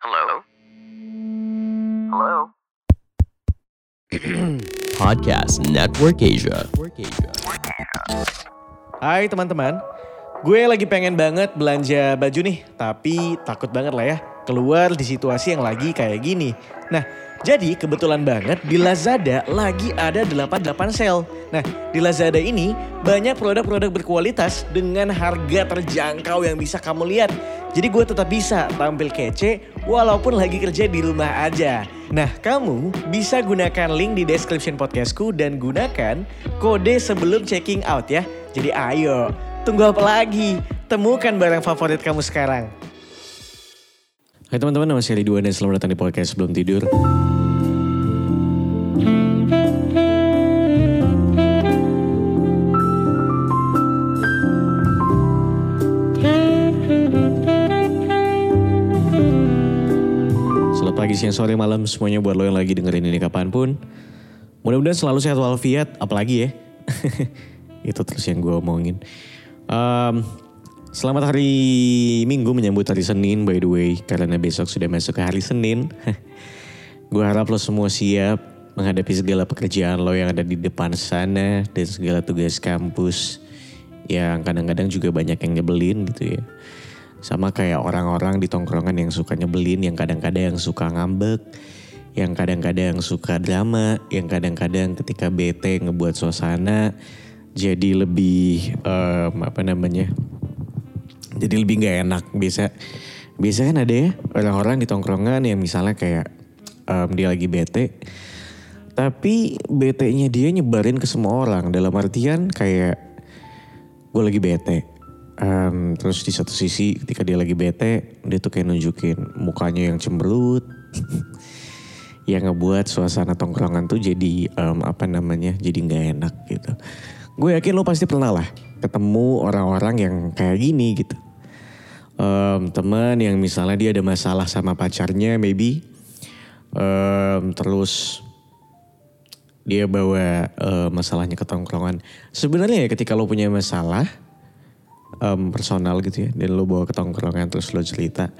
Hello? Hello? Podcast Network Asia. Hai teman-teman, gue lagi pengen banget belanja baju nih, tapi takut banget lah ya keluar di situasi yang lagi kayak gini. Nah, jadi kebetulan banget di Lazada lagi ada 88 sale. Nah, di Lazada ini banyak produk-produk berkualitas dengan harga terjangkau yang bisa kamu lihat. Jadi gue tetap bisa tampil kece walaupun lagi kerja di rumah aja. Nah, kamu bisa gunakan link di description podcastku dan gunakan kode sebelum checking out ya. Jadi ayo, tunggu apa lagi? Temukan barang favorit kamu sekarang. Hai teman-teman, nama saya Ridwan dan selamat datang di podcast sebelum tidur. Pagi, siang, sore, malam semuanya buat lo yang lagi dengerin ini kapan pun. Mudah-mudahan selalu sehat walafiat, apalagi ya. Itu terus yang gue omongin. Em, selamat hari Minggu menyambut hari Senin by the way. Karena besok sudah masuk ke hari Senin. gue harap lo semua siap menghadapi segala pekerjaan lo yang ada di depan sana. Dan segala tugas kampus yang kadang-kadang juga banyak yang nyebelin gitu ya. Sama kayak orang-orang di tongkrongan yang suka nyebelin, yang kadang-kadang yang suka ngambek, yang kadang-kadang suka drama, yang kadang-kadang ketika bete ngebuat suasana jadi lebih em, apa namanya? Jadi lebih nggak enak. Biasa biasa kan ada ya orang-orang di tongkrongan yang misalnya kayak em, dia lagi bete tapi bete-nya dia nyebarin ke semua orang dalam artian kayak gue lagi bete. Em, terus di satu sisi ketika dia lagi bete, dia tuh kayak nunjukin mukanya yang cemberut. yang ngebuat suasana tongkrongan tuh jadi em, apa namanya, jadi nggak enak gitu. Gue yakin lo pasti pernah lah ketemu orang-orang yang kayak gini gitu. Em, teman yang misalnya dia ada masalah sama pacarnya maybe. Em, terus dia bawa eh, masalahnya ke tongkrongan. Sebenarnya ya ketika lo punya masalah em, personal gitu ya, dan lo bawa ke tongkrongan terus lo cerita,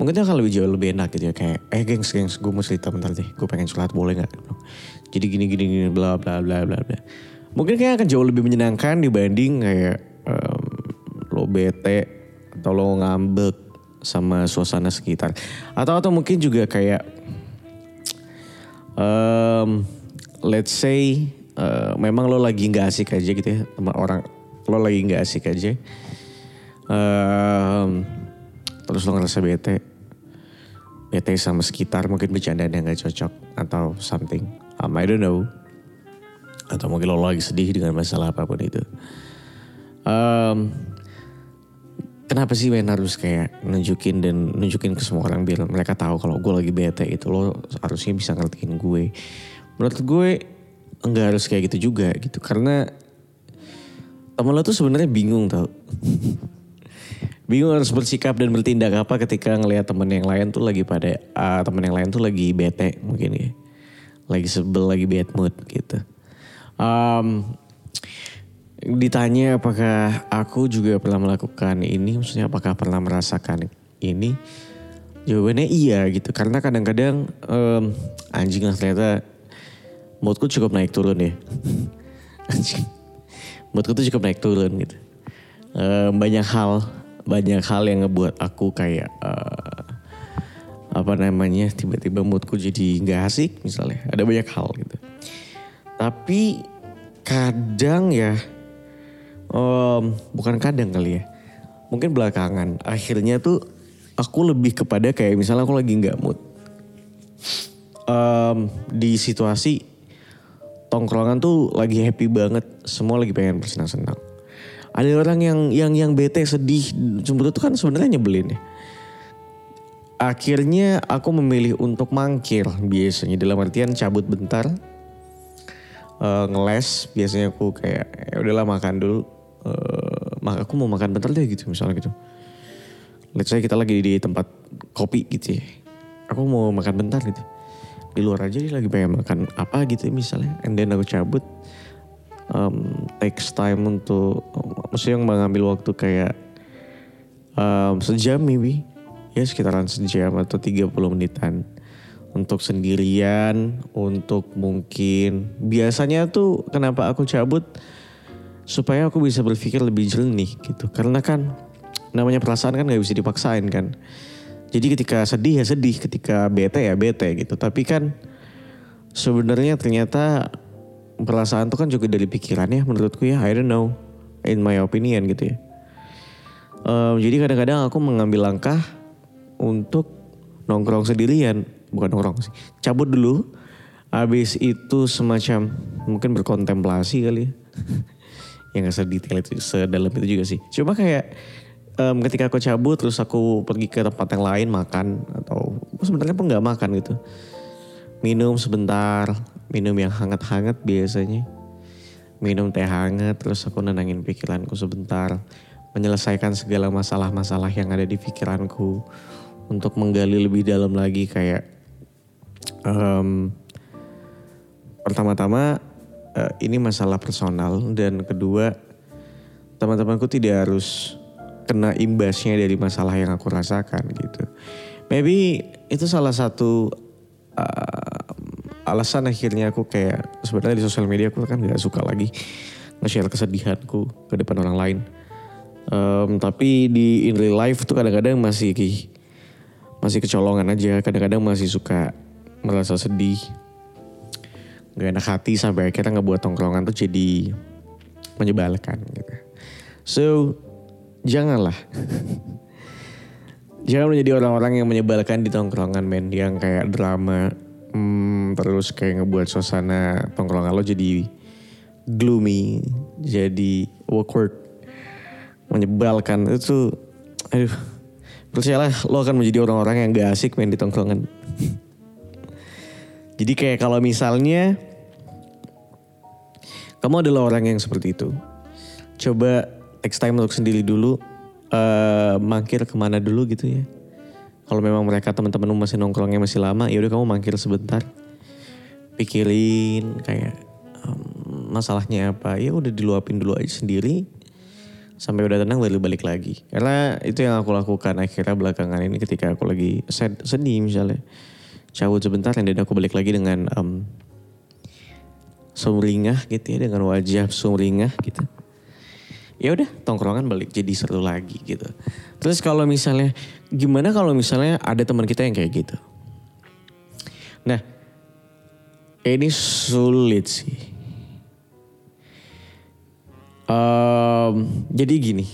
mungkin itu akan lebih jauh lebih enak gitu ya kayak, eh gengs gengs, gue mau cerita bentar deh, gue pengen curhat boleh nggak? Jadi gini gini gini bla bla bla bla bla. Mungkin kayak akan jauh lebih menyenangkan dibanding kayak em, lo bete atau lo ngambek sama suasana sekitar. Atau atau mungkin juga kayak um, let's say uh, memang lo lagi nggak asik aja gitu ya sama orang lo lagi nggak asik aja um, terus lo ngerasa bete? Bete sama sekitar mungkin bercandaan yang nggak cocok atau something. Um, I don't know. Atau mungkin lo lagi sedih dengan masalah apa pun itu. Um, kenapa sih men harus kayak nunjukin dan nunjukin ke semua orang biar mereka tahu kalau gue lagi bete itu lo harusnya bisa ngertiin gue. Menurut gue enggak harus kayak gitu juga gitu. Karena temen lo tuh sebenarnya bingung tau bingung harus bersikap dan bertindak apa ketika ngelihat temen yang lain tuh lagi pada ah, temen yang lain tuh lagi bete mungkin ya lagi sebel lagi bad mood gitu Em, ditanya apakah aku juga pernah melakukan ini, maksudnya apakah pernah merasakan ini? Jawabannya iya gitu, karena kadang-kadang em, anjing lah ternyata moodku cukup naik turun ya. anjing, moodku tuh cukup naik turun gitu. Em, banyak hal, banyak hal yang ngebuat aku kayak eh, apa namanya tiba-tiba moodku jadi nggak asik misalnya. Ada banyak hal gitu. Tapi kadang ya, em, bukan kadang kali ya, mungkin belakangan. Akhirnya tuh aku lebih kepada kayak misalnya aku lagi nggak mood. Em, di situasi tongkrongan tuh lagi happy banget, semua lagi pengen bersenang-senang. Ada orang yang yang yang bete sedih, cemburu tuh kan sebenarnya nyebelin ya. Akhirnya aku memilih untuk mangkir biasanya. Dalam artian cabut bentar eh, ngeles biasanya aku kayak ya udahlah makan dulu. Mak aku mau makan bentar deh gitu misalnya gitu. Let's say kita lagi di tempat kopi gitu ya. Aku mau makan bentar gitu. Di luar aja dia lagi pengen makan apa gitu misalnya. And then aku cabut um, takes time untuk maksudnya yang mengambil waktu kayak um, sejam maybe ya sekitaran sejam atau 30 menitan untuk sendirian, untuk mungkin biasanya tuh kenapa aku cabut supaya aku bisa berpikir lebih jernih gitu. Karena kan namanya perasaan kan nggak bisa dipaksain kan. Jadi ketika sedih ya sedih, ketika bete ya bete gitu. Tapi kan sebenarnya ternyata perasaan tuh kan juga dari pikiran ya menurutku ya. I don't know, in my opinion gitu ya. Um, jadi kadang-kadang aku mengambil langkah untuk nongkrong sendirian, bukan nongkrong sih, cabut dulu. Habis itu semacam mungkin berkontemplasi kali ya. yang gak sedetail itu, sedalam itu juga sih. Cuma kayak um, ketika aku cabut terus aku pergi ke tempat yang lain makan atau sebenarnya pun nggak makan gitu. Minum sebentar, minum yang hangat-hangat biasanya. Minum teh hangat terus aku nenangin pikiranku sebentar menyelesaikan segala masalah-masalah yang ada di pikiranku untuk menggali lebih dalam lagi kayak um, pertama-tama uh, ini masalah personal dan kedua teman-temanku tidak harus kena imbasnya dari masalah yang aku rasakan gitu. Maybe itu salah satu uh, alasan akhirnya aku kayak sebenarnya di sosial media aku kan gak suka lagi nge-share kesedihanku ke depan orang lain Um, tapi di in real life tuh kadang-kadang masih masih kecolongan aja. Kadang-kadang masih suka merasa sedih, gak enak hati sampai akhirnya ngebuat tongkrongan tuh jadi menyebalkan gitu. So janganlah. Jangan menjadi orang-orang yang menyebalkan di tongkrongan men yang kayak drama terus kayak ngebuat suasana tongkrongan lo jadi gloomy, jadi awkward menyebalkan. Itu aduh percayalah lo akan menjadi orang-orang yang gak asik main di tongkrongan. Jadi kayak kalau misalnya kamu adalah orang yang seperti itu coba text time untuk sendiri dulu uh, mangkir ke mana dulu gitu ya. Kalau memang mereka teman-teman masih nongkrongnya masih lama ya udah kamu mangkir sebentar pikirin kayak um, masalahnya apa ya udah diluapin dulu aja sendiri sampai udah tenang baru balik lagi. Karena itu yang aku lakukan akhirnya belakangan ini ketika aku lagi sad, sedih misalnya. Cabut sebentar dan aku balik lagi dengan um, sumringah gitu ya dengan wajah sumringah gitu. Ya udah tongkrongan balik jadi seru lagi gitu. Terus kalau misalnya gimana kalau misalnya ada teman kita yang kayak gitu. Ini sulit sih Um, jadi gini,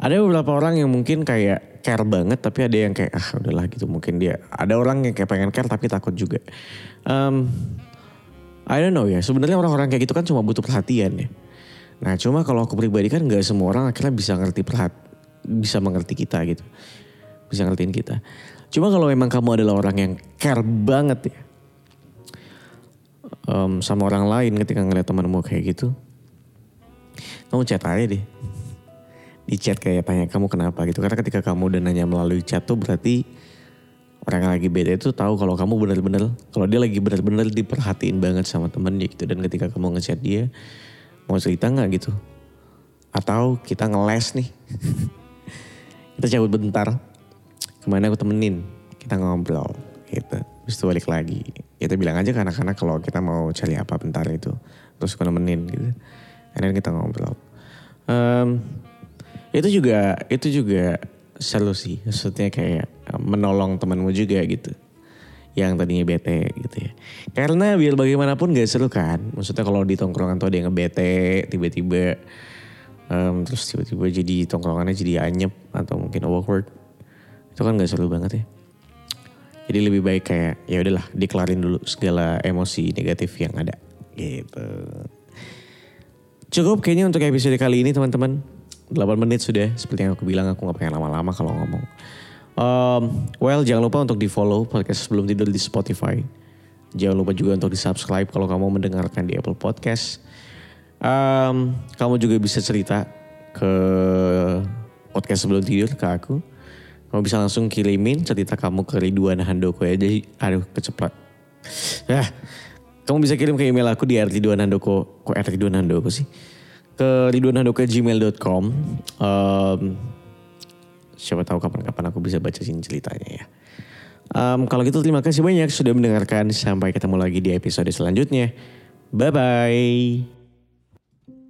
ada beberapa orang yang mungkin kayak care banget, tapi ada yang kayak ah udahlah gitu mungkin dia. Ada orang yang kayak pengen care tapi takut juga. Um, I don't know ya. Sebenarnya orang-orang kayak gitu kan cuma butuh perhatian ya. Nah cuma kalau aku pribadi kan nggak semua orang akhirnya bisa ngerti perhat, bisa mengerti kita gitu, bisa ngertiin kita. Cuma kalau memang kamu adalah orang yang care banget ya, um, sama orang lain ketika ngeliat temanmu kayak gitu, kamu chat aja deh. Di chat kayak tanya kamu kenapa? gitu. Karena ketika kamu udah nanya melalui chat tuh berarti orang yang lagi beda itu tahu kalau kamu benar-benar kalau dia lagi benar-benar diperhatiin banget sama temennya gitu. Dan ketika kamu ngechat dia mau cerita nggak? gitu. Atau kita ngeles nih. Kita cabut bentar. Ke mana aku temenin kita ngobrol gitu terus balik lagi. Kita bilang aja ke anak-anak kalau kita mau cari apa bentar itu terus aku nemenin gitu. Dan kita ngobrol. Um, itu juga itu juga solusi maksudnya kayak menolong temanmu juga gitu. Yang tadinya bete gitu ya. Karena biar bagaimanapun gak seru kan. Maksudnya kalau di tongkrongan tuh ada yang ngebete tiba-tiba um, terus tiba-tiba jadi tongkrongannya jadi anyep atau mungkin awkward. Itu kan gak seru banget ya jadi lebih baik kayak ya udahlah dikelarin dulu segala emosi negatif yang ada gitu Cukup kayaknya untuk episode kali ini teman-teman. 8 menit sudah. Seperti yang aku bilang aku gak pengen lama-lama kalau ngomong. Um, well jangan lupa untuk di follow podcast sebelum tidur di Spotify. Jangan lupa juga untuk di subscribe kalau kamu mendengarkan di Apple Podcast. Um, kamu juga bisa cerita ke podcast sebelum tidur ke aku. Kamu bisa langsung kirimin cerita kamu ke Ridwan Handoko ya. Jadi aduh kecepat. Ya, kamu bisa kirim ke email aku di rdduanandoko. Kok rdduanandoko sih? Ke ridwanandoko.gmail.com. Um, Siapa tahu kapan-kapan aku bisa baca sini ceritanya ya. Um, kalau gitu terima kasih banyak sudah mendengarkan. Sampai ketemu lagi di episode selanjutnya. Bye-bye.